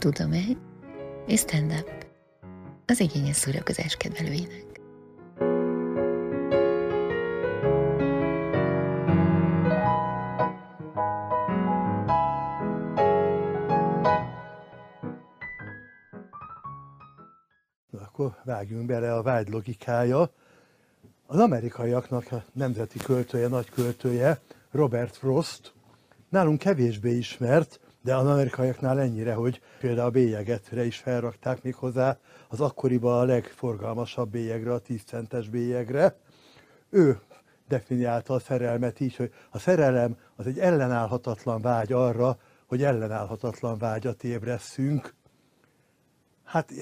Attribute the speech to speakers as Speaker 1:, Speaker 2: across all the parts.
Speaker 1: tudomány és stand-up az igényes szórakozás kedvelőinek.
Speaker 2: Akkor vágjunk bele a vágy logikája. Az amerikaiaknak a nemzeti költője, nagy költője, Robert Frost, nálunk kevésbé ismert, de az amerikaiaknál ennyire, hogy például a bélyegetre is felrakták még hozzá az akkoriban a legforgalmasabb bélyegre, a 10 centes bélyegre. Ő definiálta a szerelmet így, hogy a szerelem az egy ellenállhatatlan vágy arra, hogy ellenállhatatlan vágyat ébresszünk. Hát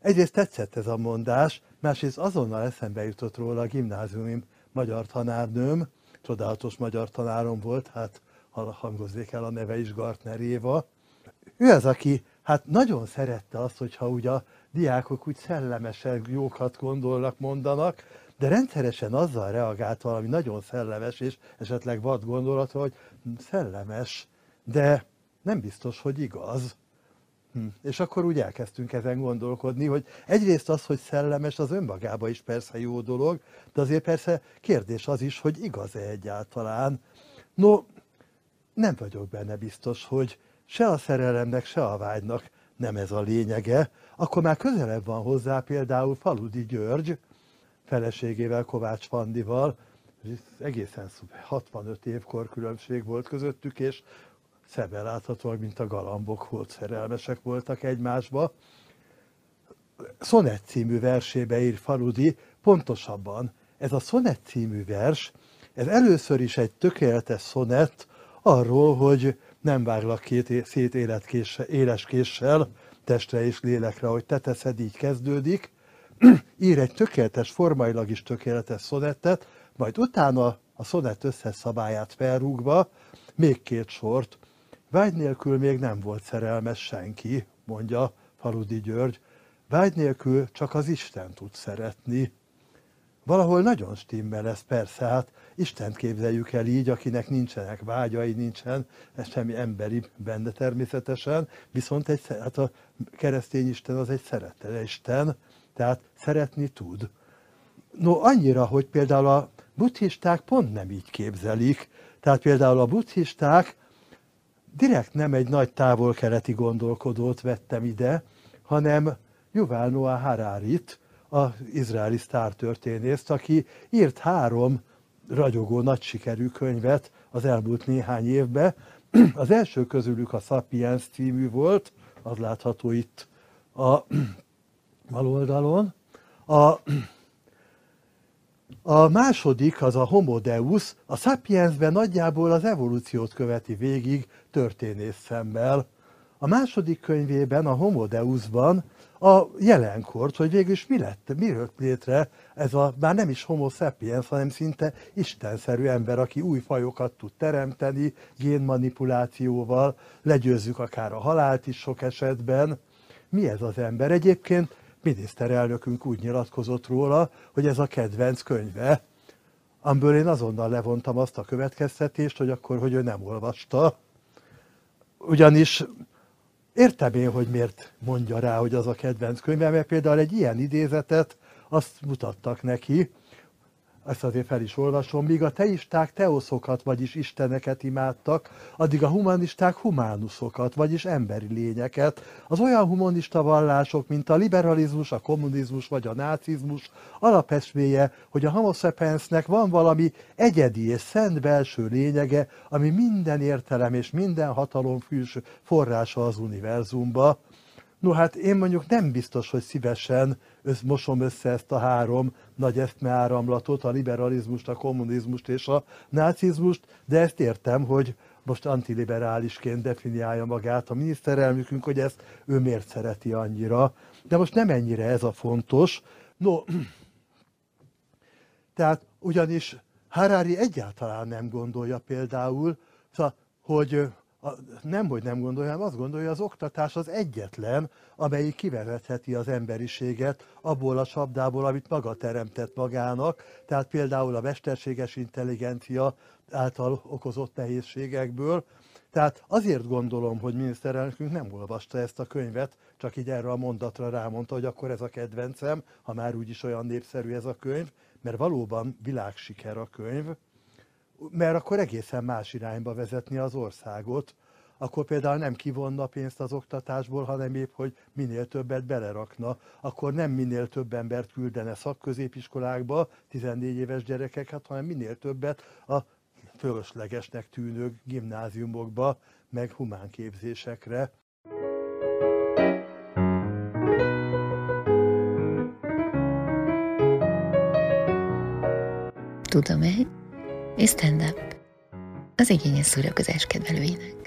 Speaker 2: egyrészt tetszett ez a mondás, másrészt azonnal eszembe jutott róla a gimnáziumi magyar tanárnőm, csodálatos magyar tanárom volt, hát hangozzék el a neve is Gartner Éva. Ő az, aki hát nagyon szerette azt, hogyha ugye a diákok úgy szellemesen jókat gondolnak, mondanak, de rendszeresen azzal reagált valami nagyon szellemes és esetleg vad gondolatra, hogy szellemes, de nem biztos, hogy igaz. Hm. És akkor úgy elkezdtünk ezen gondolkodni, hogy egyrészt az, hogy szellemes, az önmagában is persze jó dolog, de azért persze kérdés az is, hogy igaz-e egyáltalán. No, nem vagyok benne biztos, hogy se a szerelemnek, se a vágynak nem ez a lényege, akkor már közelebb van hozzá például Faludi György, feleségével, Kovács Fandival, egészen 65 évkor különbség volt közöttük, és szebben láthatóak, mint a galambok volt, szerelmesek voltak egymásba. Szonett című versébe ír Faludi, pontosabban ez a Szonett című vers, ez először is egy tökéletes szonett arról, hogy nem váglak két szét életkéssel, éles késsel, testre és lélekre, hogy te teszed, így kezdődik. Ír egy tökéletes, formailag is tökéletes szonettet, majd utána a szonett összes szabályát felrúgva még két sort. Vágy nélkül még nem volt szerelmes senki, mondja Faludi György. Vágy nélkül csak az Isten tud szeretni. Valahol nagyon stimmel ez persze, hát Istent képzeljük el így, akinek nincsenek vágyai, nincsen semmi emberi benne természetesen, viszont egy, hát a keresztény Isten az egy szerető Isten, tehát szeretni tud. No, annyira, hogy például a buddhisták pont nem így képzelik. Tehát például a buddhisták direkt nem egy nagy távol-keleti gondolkodót vettem ide, hanem Yuval Noah Hararit, az izraeli sztártörténészt, aki írt három ragyogó, nagy sikerű könyvet az elmúlt néhány évben. Az első közülük a Sapiens című volt, az látható itt a bal oldalon. A, a második, az a Homo Deus, a Sapiensben nagyjából az evolúciót követi végig történész szemmel. A második könyvében, a Homo Deusban a jelenkort, hogy végül is mi lett, mi jött létre ez a már nem is homo sapiens, hanem szinte istenszerű ember, aki új fajokat tud teremteni, génmanipulációval, legyőzzük akár a halált is sok esetben. Mi ez az ember? Egyébként miniszterelnökünk úgy nyilatkozott róla, hogy ez a kedvenc könyve, amiből én azonnal levontam azt a következtetést, hogy akkor, hogy ő nem olvasta. Ugyanis Értem én, hogy miért mondja rá, hogy az a kedvenc könyve, mert például egy ilyen idézetet azt mutattak neki, ezt azért fel is olvasom, míg a teisták teoszokat, vagyis isteneket imádtak, addig a humanisták humánuszokat, vagyis emberi lényeket. Az olyan humanista vallások, mint a liberalizmus, a kommunizmus vagy a nácizmus alapesméje, hogy a homo van valami egyedi és szent belső lényege, ami minden értelem és minden hatalom fűs forrása az univerzumba. No hát én mondjuk nem biztos, hogy szívesen mosom össze ezt a három nagy eszmeáramlatot, a liberalizmust, a kommunizmust és a nácizmust, de ezt értem, hogy most antiliberálisként definiálja magát a miniszterelnökünk, hogy ezt ő miért szereti annyira. De most nem ennyire ez a fontos. No, tehát ugyanis Harari egyáltalán nem gondolja például, szóval, hogy nem, hogy nem gondolja, hanem azt gondolja, az oktatás az egyetlen, amelyik kivezetheti az emberiséget abból a csapdából, amit maga teremtett magának, tehát például a mesterséges intelligencia által okozott nehézségekből. Tehát azért gondolom, hogy miniszterelnökünk nem olvasta ezt a könyvet, csak így erre a mondatra rámondta, hogy akkor ez a kedvencem, ha már úgyis olyan népszerű ez a könyv, mert valóban világsiker a könyv, mert akkor egészen más irányba vezetni az országot, akkor például nem kivonna pénzt az oktatásból, hanem épp, hogy minél többet belerakna, akkor nem minél több embert küldene szakközépiskolákba, 14 éves gyerekeket, hanem minél többet a fölöslegesnek tűnő gimnáziumokba, meg humánképzésekre.
Speaker 1: Tudom egy, és stand-up az igényes szórakozás kedvelőinek.